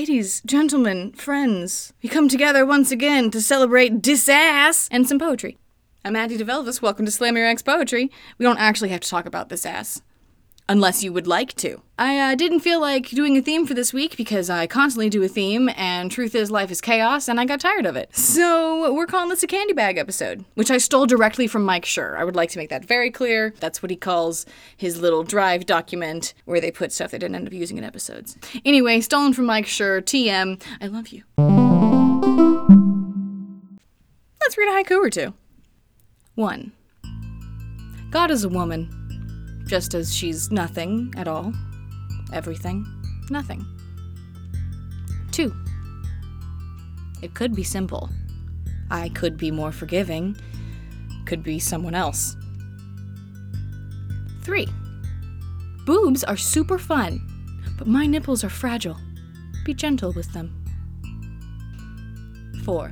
Ladies, gentlemen, friends, we come together once again to celebrate disass and some poetry. I'm Addie DeVelvis. Welcome to Slam Your Ex Poetry. We don't actually have to talk about this ass. Unless you would like to. I uh, didn't feel like doing a theme for this week because I constantly do a theme, and truth is, life is chaos, and I got tired of it. So we're calling this a candy bag episode, which I stole directly from Mike Schur. I would like to make that very clear. That's what he calls his little drive document where they put stuff they didn't end up using in episodes. Anyway, stolen from Mike Schur, TM. I love you. Let's read a haiku or two. 1. God is a woman, just as she's nothing at all. Everything, nothing. 2. It could be simple. I could be more forgiving, could be someone else. 3. Boobs are super fun, but my nipples are fragile. Be gentle with them. 4.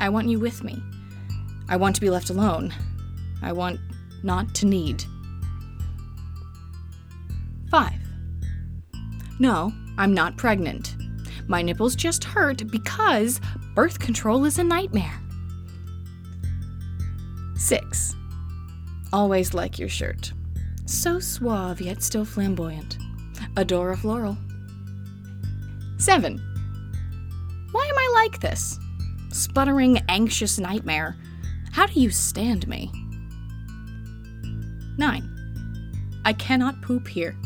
I want you with me. I want to be left alone. I want not to need. No, I'm not pregnant. My nipples just hurt because birth control is a nightmare. 6. Always like your shirt. So suave yet still flamboyant. Adora Floral. 7. Why am I like this? Sputtering, anxious nightmare. How do you stand me? 9. I cannot poop here.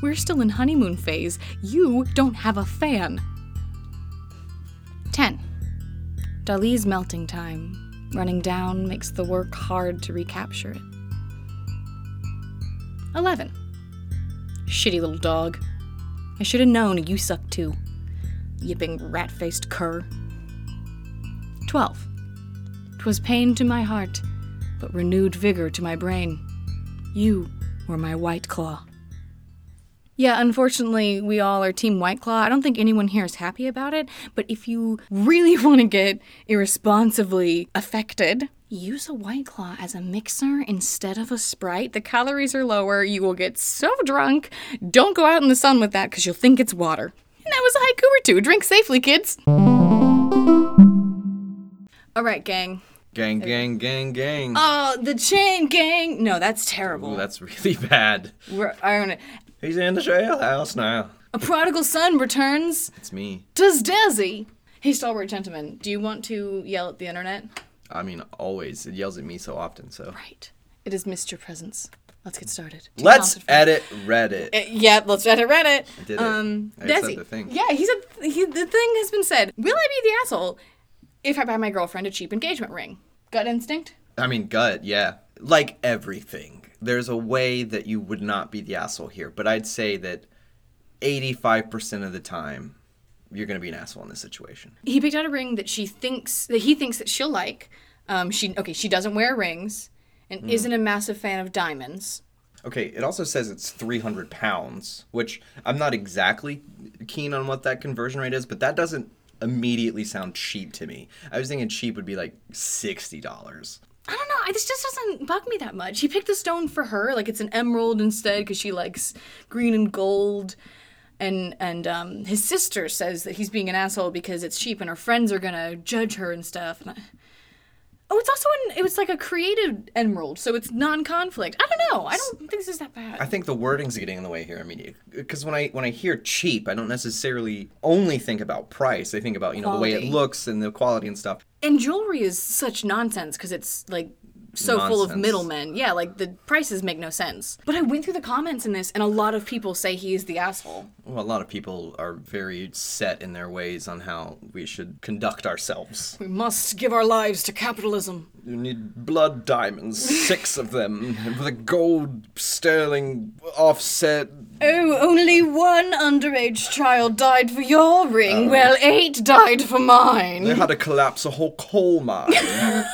We're still in honeymoon phase. You don't have a fan. 10. Dali's melting time. Running down makes the work hard to recapture it. 11. Shitty little dog. I should have known you suck too. Yipping rat faced cur. 12. 'Twas pain to my heart, but renewed vigor to my brain. You were my white claw. Yeah, unfortunately, we all are Team White Claw. I don't think anyone here is happy about it, but if you really want to get irresponsibly affected, use a White Claw as a mixer instead of a Sprite. The calories are lower, you will get so drunk. Don't go out in the sun with that because you'll think it's water. And that was a haiku or two. Drink safely, kids. All right, gang. Gang, gang, gang, gang. Oh, the chain gang. No, that's terrible. Ooh, that's really bad. We're, I don't know. He's in the jailhouse now. A prodigal son returns. It's me. Does Desi? Hey, stalwart gentleman, do you want to yell at the internet? I mean, always. It yells at me so often, so. Right. It is missed your presence. Let's get started. Two Let's edit Reddit. Uh, yeah, let's edit Reddit. I did it. Um, I said Desi. the thing. Yeah, he said he, the thing has been said. Will I be the asshole if I buy my girlfriend a cheap engagement ring? Gut instinct. I mean, gut, yeah. Like everything. There's a way that you would not be the asshole here, but I'd say that 85% of the time, you're going to be an asshole in this situation. He picked out a ring that she thinks that he thinks that she'll like. Um, she okay, she doesn't wear rings and Hmm. isn't a massive fan of diamonds. Okay, it also says it's 300 pounds, which I'm not exactly keen on what that conversion rate is, but that doesn't immediately sound cheap to me. I was thinking cheap would be like $60. I don't know. This just doesn't bug me that much. He picked the stone for her, like it's an emerald instead, because she likes green and gold. And and um, his sister says that he's being an asshole because it's cheap, and her friends are gonna judge her and stuff. And I- oh, it's also an, it was like a creative emerald, so it's non-conflict. I don't know. I don't think this is that bad. I think the wording's getting in the way here. I mean, because when I when I hear cheap, I don't necessarily only think about price. I think about you know the way it looks and the quality and stuff. and jewelry is such nonsense because it's like so full of middlemen. Yeah, like the prices make no sense. But I went through the comments in this, and a lot of people say he is the asshole. Well, a lot of people are very set in their ways on how we should conduct ourselves. We must give our lives to capitalism. You need blood diamonds, six of them, with a gold sterling offset. Oh, only one underage child died for your ring. Oh. well, eight died for mine. They had to collapse a whole coal mine.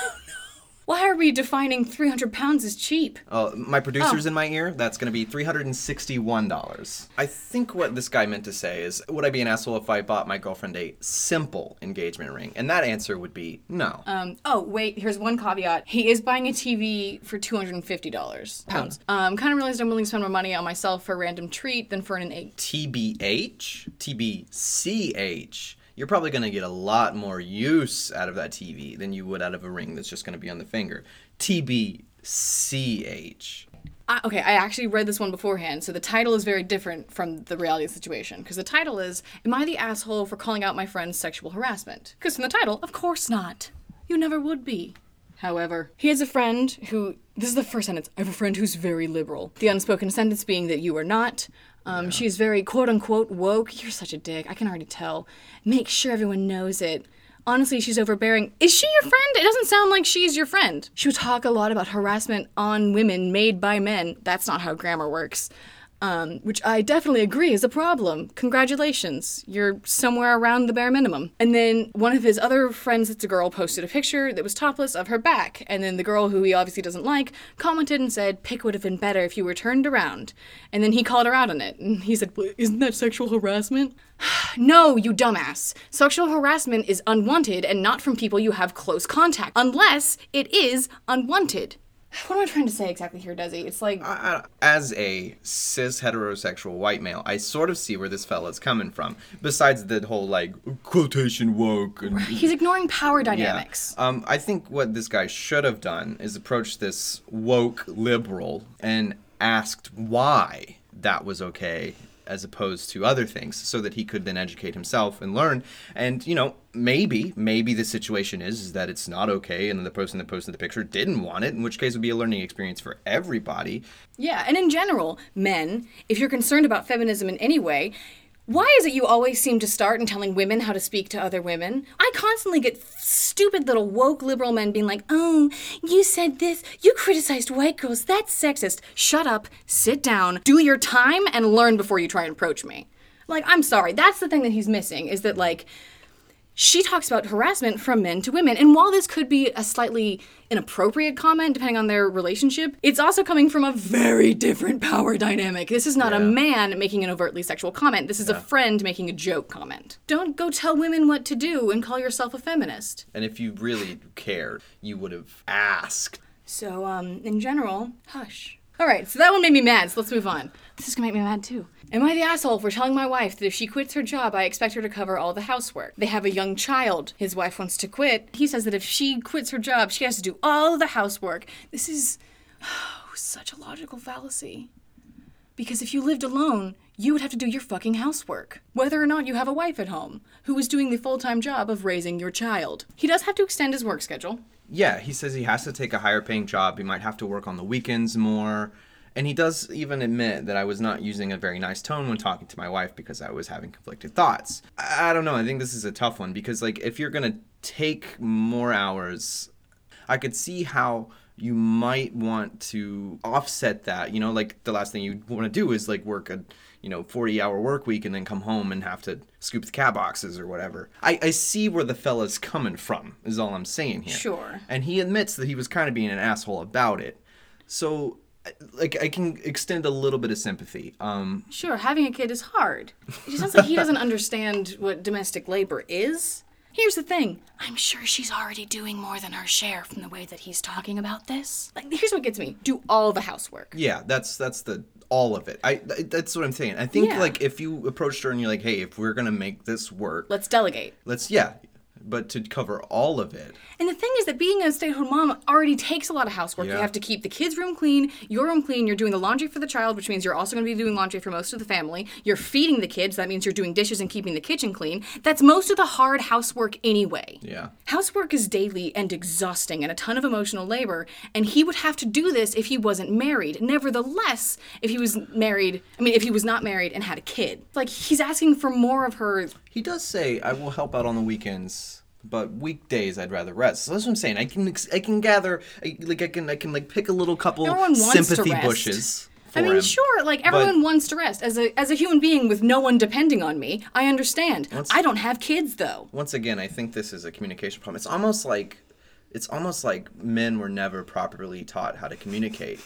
Are we defining 300 pounds as cheap? Oh, my producer's in my ear. That's going to be $361. I think what this guy meant to say is Would I be an asshole if I bought my girlfriend a simple engagement ring? And that answer would be no. Um, oh, wait, here's one caveat. He is buying a TV for $250 pounds. Um, kind of realized I'm willing to spend more money on myself for a random treat than for an egg. TBH? TBCH? You're probably going to get a lot more use out of that TV than you would out of a ring that's just going to be on the finger. TBCH. Okay, I actually read this one beforehand, so the title is very different from the reality of the situation. Because the title is Am I the asshole for calling out my friend's sexual harassment? Because from the title, of course not. You never would be. However, he has a friend who. This is the first sentence. I have a friend who's very liberal. The unspoken sentence being that you are not. Um, She's very quote unquote woke. You're such a dick. I can already tell. Make sure everyone knows it. Honestly, she's overbearing. Is she your friend? It doesn't sound like she's your friend. She would talk a lot about harassment on women made by men. That's not how grammar works. Um, which I definitely agree is a problem. Congratulations, you're somewhere around the bare minimum. And then one of his other friends, that's a girl, posted a picture that was topless of her back. And then the girl, who he obviously doesn't like, commented and said, Pick would have been better if you were turned around. And then he called her out on it. And he said, "Well, Isn't that sexual harassment? no, you dumbass. Sexual harassment is unwanted and not from people you have close contact, unless it is unwanted. What am I trying to say exactly here, Desi? It's like. I- I- As a cis heterosexual white male, I sort of see where this fella's coming from. Besides the whole like quotation woke and He's ignoring power dynamics. Um, I think what this guy should have done is approach this woke liberal and asked why that was okay as opposed to other things so that he could then educate himself and learn. And you know maybe maybe the situation is, is that it's not okay and the person that posted the picture didn't want it in which case it would be a learning experience for everybody. Yeah, and in general, men, if you're concerned about feminism in any way, why is it you always seem to start in telling women how to speak to other women? I constantly get stupid little woke liberal men being like, oh, you said this, you criticized white girls, that's sexist. Shut up, sit down, do your time, and learn before you try and approach me. Like, I'm sorry, that's the thing that he's missing, is that, like, she talks about harassment from men to women. And while this could be a slightly inappropriate comment, depending on their relationship, it's also coming from a very different power dynamic. This is not a man making an overtly sexual comment. This is a friend making a joke comment. Don't go tell women what to do and call yourself a feminist. and if you really cared you would have asked So, um, in general, hush. All right, so that one made me mad, so let's move on. This is gonna make me mad too. Am I the asshole for telling my wife that if she quits her job, I expect her to cover all the housework? They have a young child. His wife wants to quit. He says that if she quits her job, she has to do all the housework. This is oh, such a logical fallacy. Because if you lived alone, you would have to do your fucking housework, whether or not you have a wife at home who is doing the full time job of raising your child. He does have to extend his work schedule. Yeah, he says he has to take a higher paying job. He might have to work on the weekends more. And he does even admit that I was not using a very nice tone when talking to my wife because I was having conflicted thoughts. I I don't know. I think this is a tough one because, like, if you're going to take more hours, I could see how you might want to offset that. You know, like, the last thing you want to do is, like, work a, you know, 40 hour work week and then come home and have to scoop the cat boxes or whatever. I, I see where the fella's coming from, is all I'm saying here Sure. and he admits that he was kind of being an asshole about it. So, like, I can extend a little bit of sympathy. Um, Sure, having a kid is hard. It sounds like he doesn't understand what domestic labor is. Here's the thing I'm sure she's already doing more than her share from the way that he's talking about this. Like, here's what gets me do all the housework. yeah, that's that's the all of it. I th- that's what I'm saying. I think Yeah. like if you approached her and you're like, hey, if we're gonna make this work, Let's delegate. let's yeah, but to cover all of it, And the thing is that being a stay at home mom already takes a lot of housework. You have to keep the kids' room clean, your room clean, you're doing the laundry for the child, which means you're also going to be doing laundry for most of the family. You're feeding the kids, that means you're doing dishes and keeping the kitchen clean. That's most of the hard housework anyway. yeah. Housework is daily and exhausting and a ton of emotional labor, and he would have to do this if he wasn't married. Nevertheless, if he was married, I mean, if he was not married and had a kid, like he's asking for more of her. He does say I will help out on the weekends, but weekdays I'd rather rest. So that's what I'm saying. I can I can gather I, like I can I can like pick a little couple to sympathy rest. bushes. I mean, him. sure, like everyone wants to rest. As a as a human being with no one depending on me, I understand. I don't have kids though. once again, I think this is a communication problem. It's almost like it's almost like men were never properly taught how to communicate.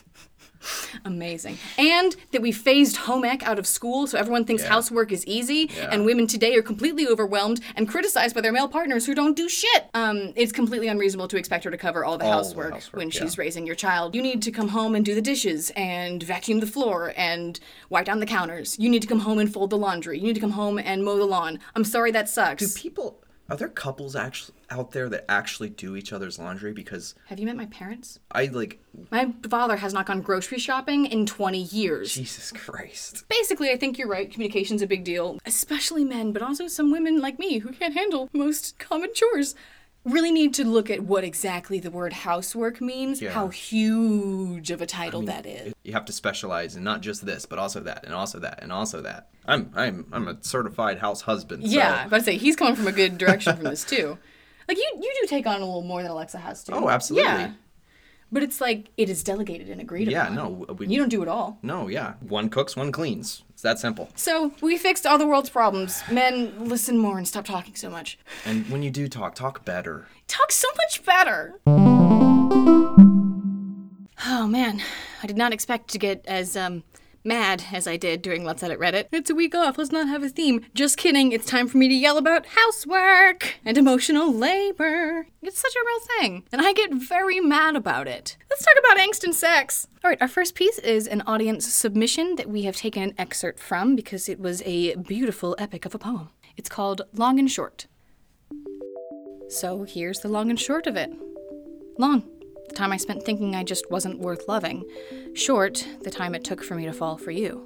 Amazing. And that we phased home ec out of school so everyone thinks Yeah. housework is easy Yeah. and women today are completely overwhelmed and criticized by their male partners who don't do shit. Um, it's completely unreasonable to expect her to cover all the All the housework, housework, when yeah. she's raising your child. You need to come home and do the dishes and vacuum the floor and wipe down the counters. You need to come home and fold the laundry. You need to come home and mow the lawn. I'm sorry that sucks. Do people, are there couples actually out there that actually do each other's laundry? Because Have you met my parents? I like, My father has not gone grocery shopping in 20 years. Jesus Christ. Basically, I think you're right. Communication's a big deal, especially men, but also some women like me who can't handle most common chores. Really need to look at what exactly the word housework means, Yeah. how huge of a title that is. You have to specialize in not just this, but also that, and also that, and also that. I'm, I'm, I'm a certified house husband. so- Yeah, but I say he's coming from a good direction from this too. Like you, you do take on a little more than Alexa has to. Oh, absolutely. Yeah, but it's like it is delegated and agreed Yeah, upon. Yeah, no, we- you don't do it all. No, yeah. One cooks, one cleans. It's that simple. So we fixed all the world's problems. Men, listen more and stop talking so much. And when you do talk, talk better. talk so much better. Oh man, I did not expect to get as um mad as I did during Let's Edit Reddit. It's a week off, let's not have a theme. Just kidding, it's time for me to yell about housework and emotional labor. It's such a real thing, and I get very mad about it. Let's talk about angst and sex. All right, our first piece is an audience submission that we have taken an excerpt from because it was a beautiful epic of a poem. It's called Long and Short. So here's the long and short of it. Long, the time I spent thinking I just wasn't worth loving. Short, the time it took for me to fall for you.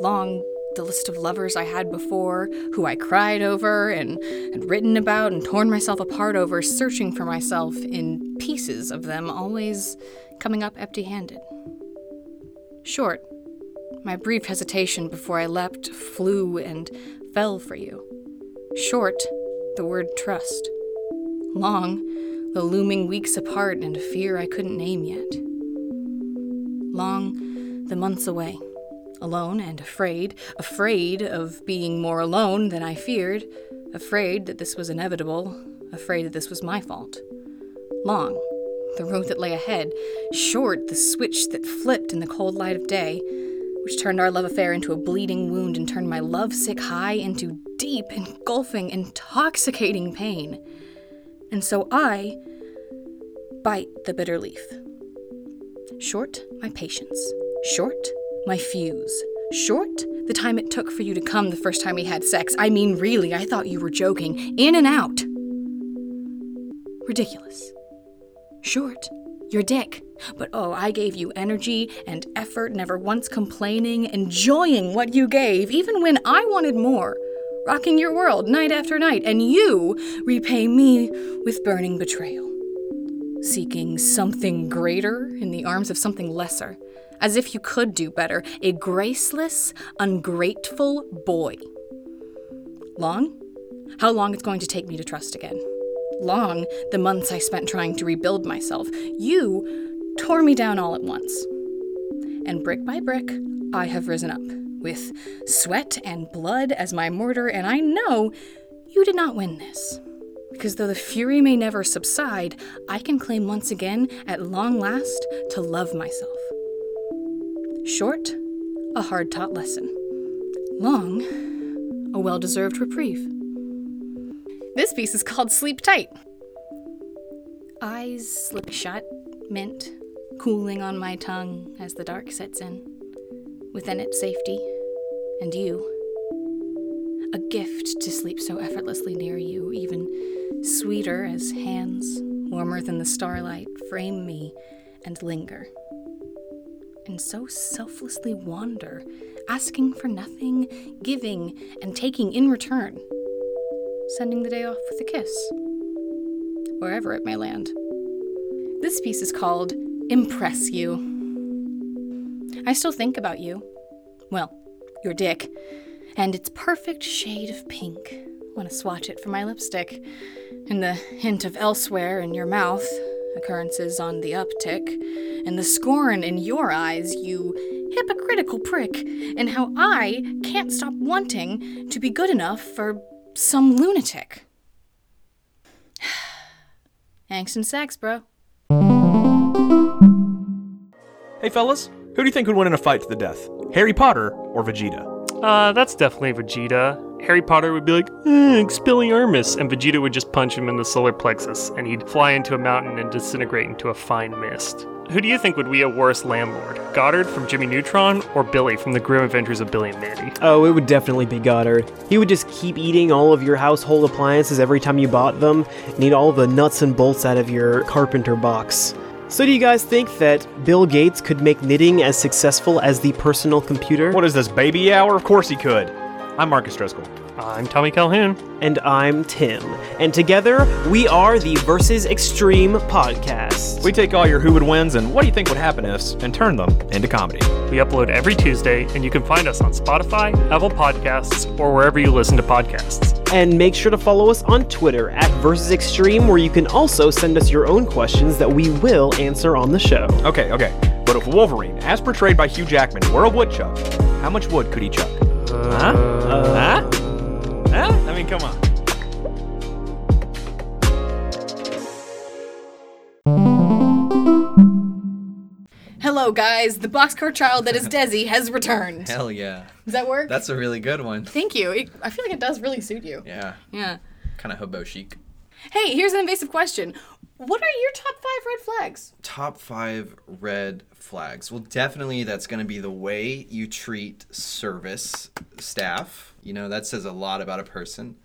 Long, the list of lovers I had before, who I cried over and had written about and torn myself apart over, searching for myself in pieces of them, always coming up empty handed. Short, my brief hesitation before I leapt, flew, and fell for you. Short, the word trust. Long, the looming weeks apart and a fear I couldn't name yet. Long, the months away, alone and afraid, afraid of being more alone than I feared, afraid that this was inevitable, afraid that this was my fault. Long, the road that lay ahead, short, the switch that flipped in the cold light of day, which turned our love affair into a bleeding wound and turned my lovesick high into deep, engulfing, intoxicating pain. And so I bite the bitter leaf. Short, my patience. Short, my fuse. Short, the time it took for you to come the first time we had sex. I mean, really, I thought you were joking. In and out. Ridiculous. Short, your dick. But oh, I gave you energy and effort, never once complaining, enjoying what you gave, even when I wanted more. Rocking your world night after night, and you repay me with burning betrayal. Seeking something greater in the arms of something lesser, as if you could do better. A graceless, ungrateful boy. Long? How long it's going to take me to trust again? Long the months I spent trying to rebuild myself. You tore me down all at once. And brick by brick, I have risen up, with sweat and blood as my mortar, and I know you did not win this. Because though the fury may never subside, I can claim once again, at long last, to love myself. Short, a hard taught lesson. Long, a well deserved reprieve. This piece is called Sleep Tight. Eyes slip shut, mint, cooling on my tongue as the dark sets in. Within its safety, and you. A gift to sleep so effortlessly near you, even sweeter as hands, warmer than the starlight, frame me and linger. And so selflessly wander, asking for nothing, giving and taking in return sending the day off with a kiss, wherever it may land. This piece is called Impress You. I still think about you. Well, your dick. And its perfect shade of pink. Want to swatch it for my lipstick. And the hint of elsewhere in your mouth, occurrences on the uptick. And the scorn in your eyes, you hypocritical prick. And how I can't stop wanting to be good enough for some lunatic. Angst and sex, bro. Hey fellas, who do you think would win in a fight to the death? Harry Potter or Vegeta? Uh, that's definitely Vegeta. Harry Potter would be like, eh, Expelliarmus, and Vegeta would just punch him in the solar plexus, and he'd fly into a mountain and disintegrate into a fine mist. Who do you think would be a worse landlord? Goddard from Jimmy Neutron or Billy from The Grim Adventures of Billy and Mandy? Oh, it would definitely be Goddard. He would just keep eating all of your household appliances every time you bought them, and eat all the nuts and bolts out of your carpenter box. So, do you guys think that Bill Gates could make knitting as successful as the personal computer? What is this, baby hour? Of course he could. I'm Marcus Driscoll. I'm Tommy Calhoun. And I'm Tim. And together, we are the Versus Extreme podcast. We take all your who would wins and what do you think would happen ifs and turn them into comedy. We upload every Tuesday, and you can find us on Spotify, Apple Podcasts, or wherever you listen to podcasts. And make sure to follow us on Twitter at Versus Extreme, where you can also send us your own questions that we will answer on the show. Okay, okay. But if Wolverine, as portrayed by Hugh Jackman, were a woodchuck, how much wood could he chuck? Huh? Uh, huh? Huh? I mean, come on. Hello, guys. The boxcar child that is Desi has returned. Hell yeah. Does that work? That's a really good one. Thank you. It, I feel like it does really suit you. Yeah. Yeah. Kind of hobo chic. Hey, here's an invasive question. What are your top five red flags? Top five red flags. Well, definitely that's going to be the way you treat service staff. You know, that says a lot about a person.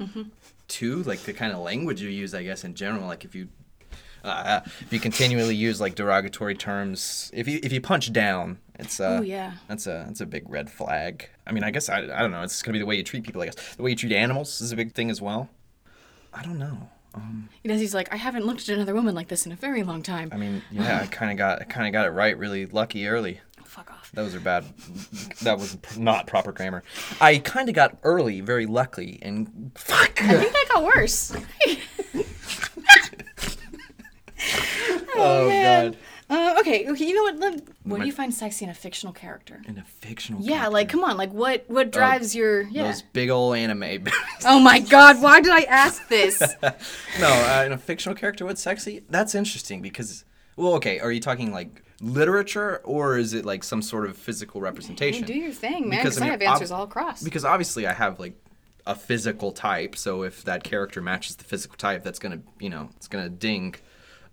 Two, like the kind of language you use, I guess, in general. Like if you. Uh, if you continually use like derogatory terms, if you if you punch down, it's uh, Oh, yeah. that's a that's a big red flag. I mean, I guess I, I don't know. It's gonna be the way you treat people. I guess the way you treat animals is a big thing as well. I don't know. Um, Desi's like, I haven't looked at another woman like this in a very long time. I mean, yeah, I kind of got I kind of got it right. Really lucky early. Fuck off. Those are bad. That was not proper grammar. I kind of got early, very lucky, and fuck. I think that got worse. Oh god. Oh, Okay, okay, you know what? Let, what do you find sexy in a fictional character? In a fictional. Yeah, character. like come on, like what what drives your yeah? those big old anime. Oh my god, why did I ask this? no, uh, in a fictional character, what's sexy? That's interesting because. Well, okay. Are you talking like literature, or is it like some sort of physical representation? Do your thing, man, Because, because I I, mean, have answers ob- all across. Because obviously, I have like a physical type. So if that character matches the physical type, that's gonna, you know, it's gonna ding.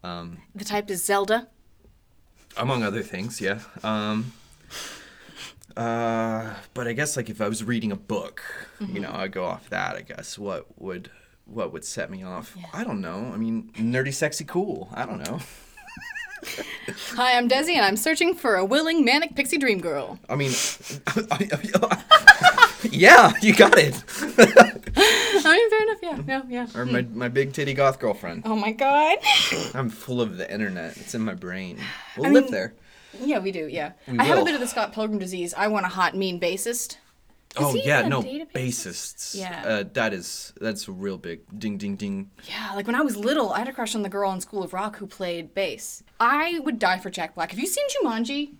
Um, the type is Zelda. Among other things yeah. Um uh but i guess like if i was reading a book Mm-hmm. you know i'd go off that i guess. What would what would set me off? I don't know. I mean nerdy sexy cool. I don't know. Hi, I'm Desi, and I'm searching for a willing manic pixie dream girl. i mean yeah you got it I mean, fair enough. Yeah, yeah, yeah. or my, my big titty goth girlfriend Oh my god. i'm full of the internet it's in my brain we'll I live mean, there yeah, we do. Yeah, We I have a will. bit of the Scott Pilgrim disease. I want a hot, mean bassist. Is oh he yeah even a no database? bassists Yeah. uh, that is that's a real big ding ding ding Yeah, like when I was little, I had a crush on the girl in School of Rock who played bass. I would die for Jack Black. Have you seen Jumanji?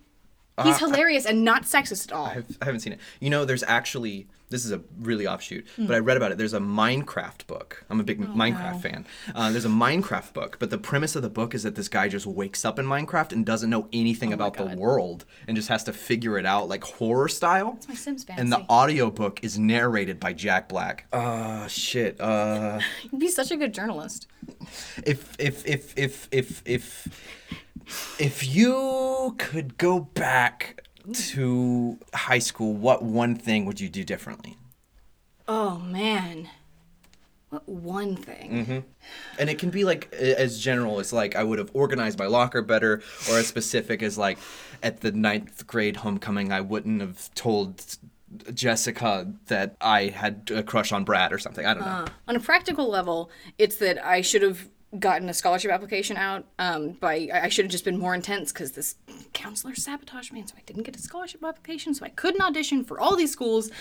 He's hilarious and not sexist at all. Uh, I've, I haven't seen it. You know, there's actually this is a really offshoot, but I read about it. There's a Minecraft book. I'm a big Minecraft no. fan. Uh, there's a Minecraft book, but the premise of the book is that this guy just wakes up in Minecraft and doesn't know anything about the world and just has to figure it out like horror style. It's my Sims And the fantasy. audiobook is narrated by Jack Black. Uh shit. Uh You'd be such a good journalist. if if if if if if if you could go back to high school, what one thing would you do differently? Oh man. What one thing? Mm-hmm. And it can be like as general as like I would have organized my locker better, or as specific as like at the ninth grade homecoming I wouldn't have told Jessica that I had a crush on Brad or something. I don't know. Uh, on a practical level, it's that I should have gotten a scholarship application out. Um, by I I should have just been more intense because this counselor sabotaged me, and so I didn't get a scholarship application, so I couldn't audition for all these schools.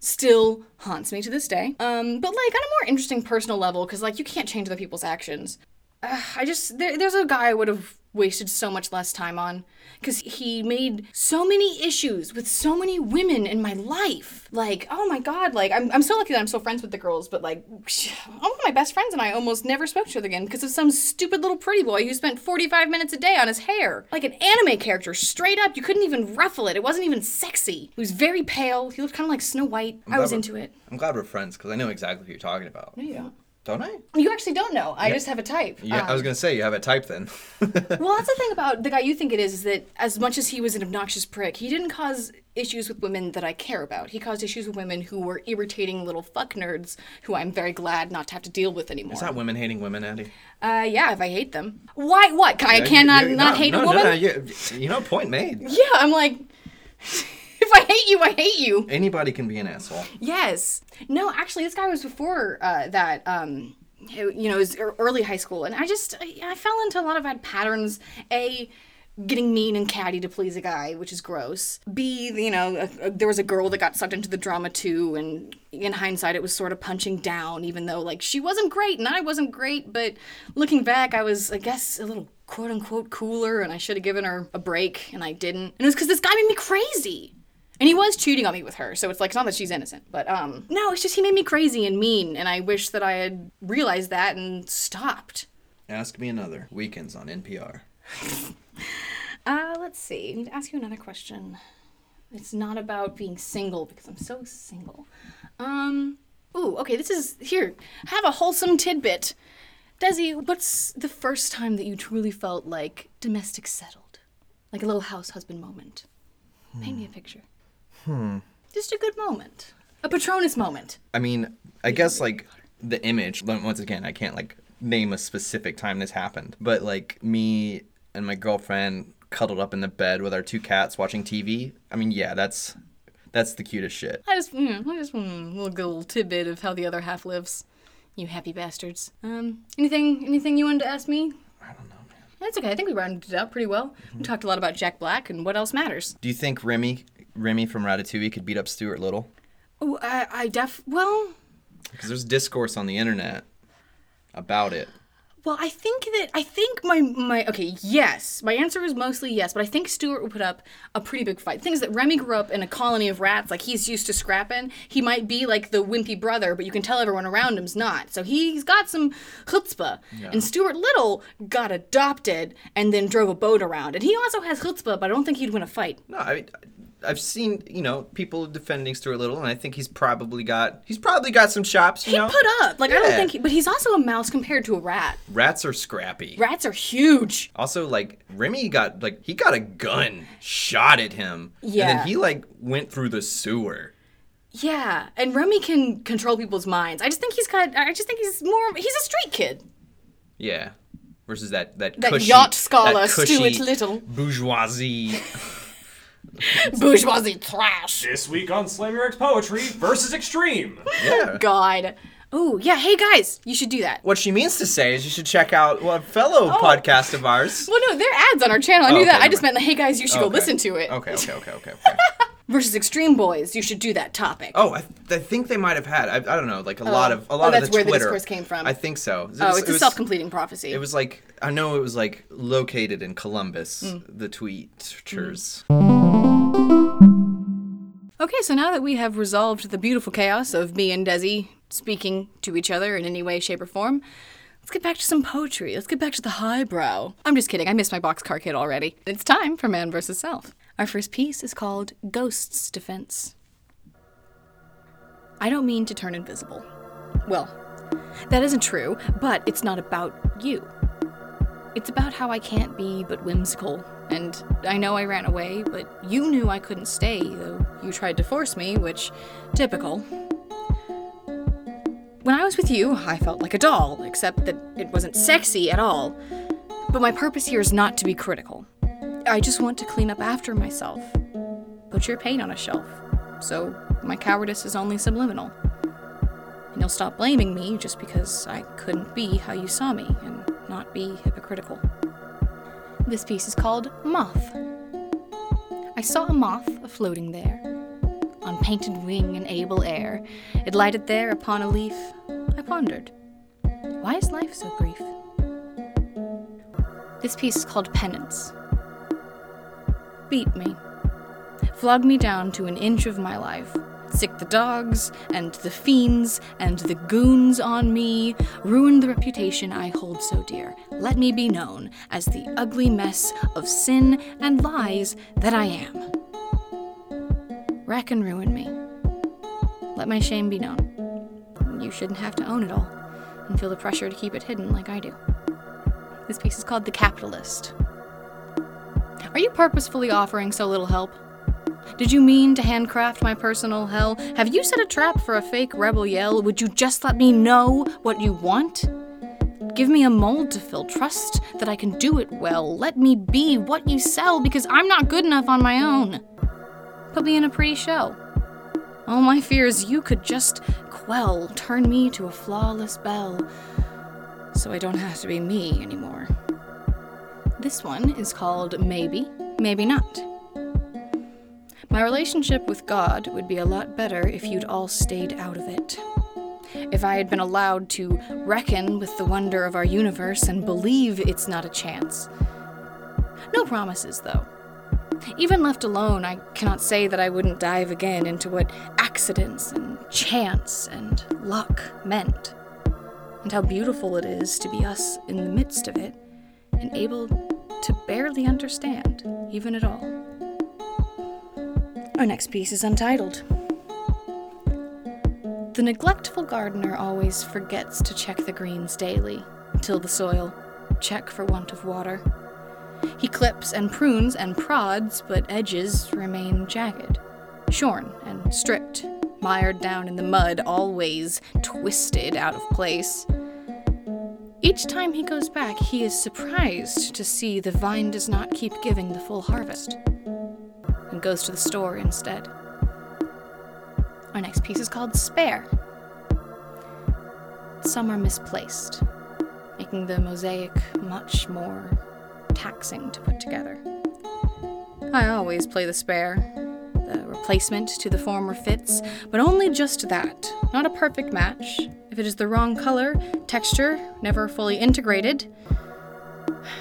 Still haunts me to this day. Um, but like on a more interesting personal level, because like you can't change other people's actions. Uh, I just there, there's a guy I would have wasted so much less time on. Because he made so many issues with so many women in my life. Like, oh my god, like, I'm, I'm so lucky that I'm still friends with the girls, but like, all of my best friends and I almost never spoke to each other again because of some stupid little pretty boy who spent 45 minutes a day on his hair. Like an anime character, straight up. You couldn't even ruffle it. It wasn't even sexy. He was very pale. He looked kind of like Snow White. I was into it. I'm glad we're friends because I know exactly who you're talking about. You don't. I? You actually don't know. I just have a type. Yeah, I was gonna say you have a type then. Well, that's the thing about the guy you think it is, is that as much as he was an obnoxious prick, he didn't cause issues with women that I care about. He caused issues with women who were irritating little fuck nerds who I'm very glad not to have to deal with anymore. Is that women hating women, Andy? uh, yeah, if I hate them. Why? What? I cannot You- you- not no, hate no, a no, woman? no, you, you know, point made. Yeah, I'm like, if I hate you, I hate you. Anybody can be an asshole. Yes. No, actually, this guy was before uh, that. Um, you know, it early high school, and I just I, I fell into a lot of bad patterns. A getting mean and catty to please a guy, which is gross. B, you know, a, a- there was a girl that got sucked into the drama too, and in hindsight, it was sort of punching down, even though like she wasn't great and I wasn't great. But looking back, I was, I guess, a little quote unquote cooler, and I should have given her a break, and I didn't. And it was because this guy made me crazy. And he was cheating on me with her, so it's like it's not that she's innocent, but um no, it's just he made me crazy and mean, and I wish that I had realized that and stopped. Ask me another. Weekends on NPR. Uh let's see. I need to ask you another question. It's not about being single because I'm so single. Um ooh, okay, this is here. Have a wholesome tidbit. Desi, what's the first time that you truly felt like domestic settled? Like a little house husband moment. Paint me a picture. Hmm. Just a good moment. A Patronus moment. I mean, I guess like the image. Once again, I can't like name a specific time this happened, but like me and my girlfriend cuddled up in the bed with our two cats watching TV. I mean, yeah, that's that's the cutest shit. I just, mm, I just mm, a little, good little tidbit of how the other half lives. You happy bastards. Um, anything, anything you wanted to ask me? I don't know, man. That's okay. I think we rounded it out pretty well. We talked a lot about Jack Black and what else matters. Do you think Remy Remy from Ratatouille could beat up Stuart Little? Oh, I, I def. Well, Because there's discourse on the internet about it. well, I think that I think my my okay, yes. My answer is mostly yes, but I think Stuart would put up a pretty big fight. The thing is that Remy grew up in a colony of rats, like he's used to scrapping. He might be like the wimpy brother, but you can tell everyone around him's not. So he's got some chutzpah. Yeah. And Stuart Little got adopted and then drove a boat around. And he also has chutzpah, but I don't think he'd win a fight. No, I mean, I've seen you know people defending Stuart Little, and I think he's probably got he's probably got some chops. You He know, put up. Like I don't think he, but he's also a mouse compared to a rat. rats are scrappy. Rats are huge. Also, like Remy got like he got a gun shot at him, and Yeah. then he like went through the sewer. Yeah, and Remy can control people's minds. I just think he's got. I just think he's more. He's a street kid. Yeah, versus that that That cushy, yacht scholar, that cushy Stuart Little. bourgeoisie. Bourgeoisie trash. This week on Slam Your Ex Poetry versus Extreme. yeah. God. Oh yeah. Hey guys, you should do that. What she means to say is you should check out a fellow oh. podcast of ours. Well, no, there are ads on our channel. I Oh, knew okay, that. I never just mind. meant, hey guys, you should go Okay. listen to it. Okay, okay, okay, okay. okay. Versus Extreme Boys, you should do that topic. Oh, I, I think they might have had. I, I don't know, like a lot of a Oh, lot that's of the where the discourse came from. I think so. It oh, was- it's it a was- self-completing prophecy. It was like I know it was like located in Columbus. Mm. The tweeters. Okay, so now that we have resolved the beautiful chaos of me and Desi speaking to each other in any way, shape, or form, let's get back to some poetry. Let's get back to the highbrow. I'm just kidding, I missed my boxcar kid already. It's time for Man vs. Self. Our first piece is called Ghost's Defense. I don't mean to turn invisible. Well, that isn't true, but it's not about you. It's about how I can't be but whimsical. And I know I ran away, but you knew I couldn't stay, though you tried to force me, which, typical. When I was with you, I felt like a doll, except that it wasn't sexy at all. But my purpose here is not to be critical. I just want to clean up after myself. Put your pain on a shelf. So my cowardice is only subliminal. And you'll stop blaming me just because I couldn't be how you saw me and not be hypocritical. This piece is called Moth. I saw a moth floating there, on painted wing and able air. It lighted there upon a leaf. I pondered, why is life so brief? This piece is called Penance. Beat me. Flog me down to an inch of my life. Sic the dogs, and the fiends, and the goons on me. Ruin the reputation I hold so dear. Let me be known as the ugly mess of sin and lies that I am. Wreck and ruin me. Let my shame be known. You shouldn't have to own it all and feel the pressure to keep it hidden like I do. This piece is called The Capitalist. Are you purposefully offering so little help? Did you mean to handcraft my personal hell? Have you set a trap for a fake rebel yell? Would you just let me know what you want? Give me a mold to fill, trust that I can do it well. Let me be what you sell because I'm not good enough on my own. Put me in a pretty show. All my fears you could just quell, turn me to a flawless belle, so I don't have to be me anymore. This one is called Maybe, Maybe Not. My relationship with God would be a lot better if you'd all stayed out of it. If I had been allowed to reckon with the wonder of our universe and believe it's not a chance. No promises, though. Even left alone, I cannot say that I wouldn't dive again into what accidents and chance and luck meant, and how beautiful it is to be us in the midst of it and able to barely understand, even at all. Our next piece is untitled. The neglectful gardener always forgets to check the greens daily, till the soil, check for want of water. He clips and prunes and prods, but edges remain jagged, shorn and stripped, mired down in the mud, always twisted out of place. Each time he goes back, he is surprised to see the vine does not keep giving the full harvest and goes to the store instead. Our next piece is called Spare. Some are misplaced, making the mosaic much more taxing to put together. I always play the spare, the replacement to the former fits, but only just that, not a perfect match. If it is the wrong color, texture, never fully integrated,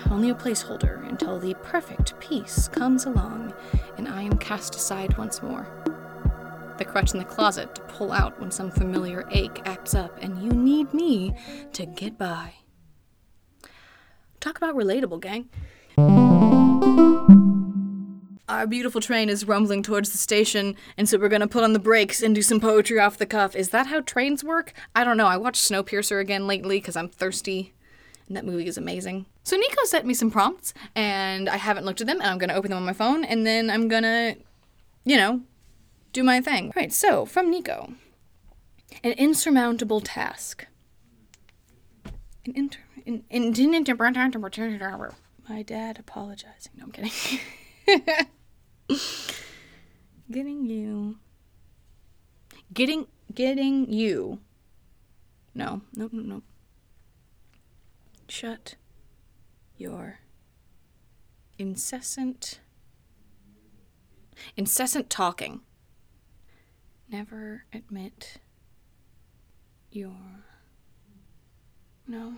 only a placeholder until the perfect piece comes along and I am cast aside once more. The crutch in the closet to pull out when some familiar ache acts up and you need me to get by. Talk about relatable, gang. Our beautiful train is rumbling towards the station, and so we're gonna put on the brakes and do some poetry off the cuff. Is that how trains work? I don't know. I watched Snowpiercer again lately because I'm thirsty, and that movie is amazing. So Nico sent me some prompts, and I haven't looked at them, and I'm gonna open them on my phone, and then I'm gonna, you know, do my thing. All right, so from Nico An insurmountable task. An inter. An, an, my dad apologizing. No, I'm kidding. getting you. Getting getting you. No, no, no, no. Shut your incessant incessant talking. Never admit your no.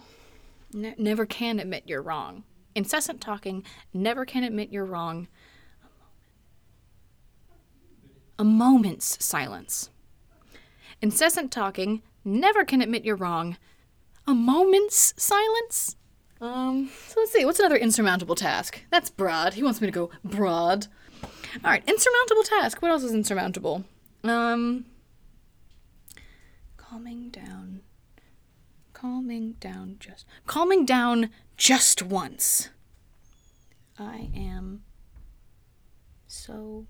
Ne- never can admit you're wrong. Incessant talking never can admit you're wrong. A moment's silence. Incessant talking never can admit you're wrong. A moment's silence? Um, so let's see, what's another insurmountable task? That's broad. He wants me to go broad. All right, insurmountable task. What else is insurmountable? Um, calming down. Calming down just. Calming down just once. I am so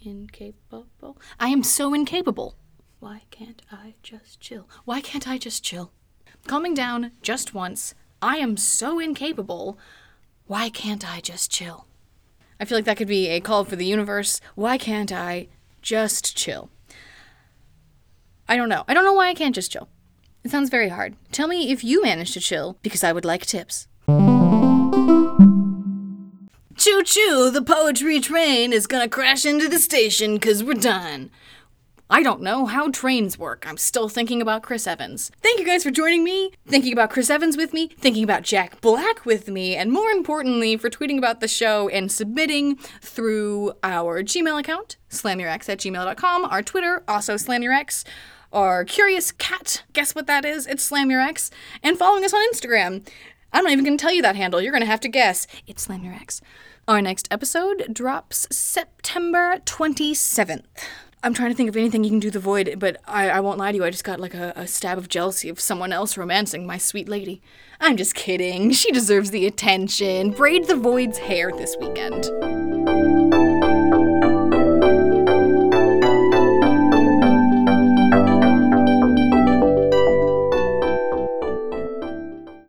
incapable. I am so incapable. Why can't I just chill? Why can't I just chill? Calming down just once. I am so incapable. Why can't I just chill? I feel like that could be a call for the universe. Why can't I just chill? I don't know. I don't know why I can't just chill. It sounds very hard. Tell me if you manage to chill, because I would like tips. Choo choo, the poetry train is gonna crash into the station because we're done. I don't know how trains work. I'm still thinking about Chris Evans. Thank you guys for joining me, thinking about Chris Evans with me, thinking about Jack Black with me, and more importantly, for tweeting about the show and submitting through our Gmail account, slamyourx at gmail.com, our Twitter, also slamyourx, our curious cat, guess what that is? It's slamyourx, and following us on Instagram. I'm not even going to tell you that handle. You're going to have to guess. It's slamyourx. Our next episode drops September 27th. I'm trying to think of anything you can do the void, but I, I won't lie to you. I just got like a, a stab of jealousy of someone else romancing my sweet lady. I'm just kidding. She deserves the attention. Braid the void's hair this weekend.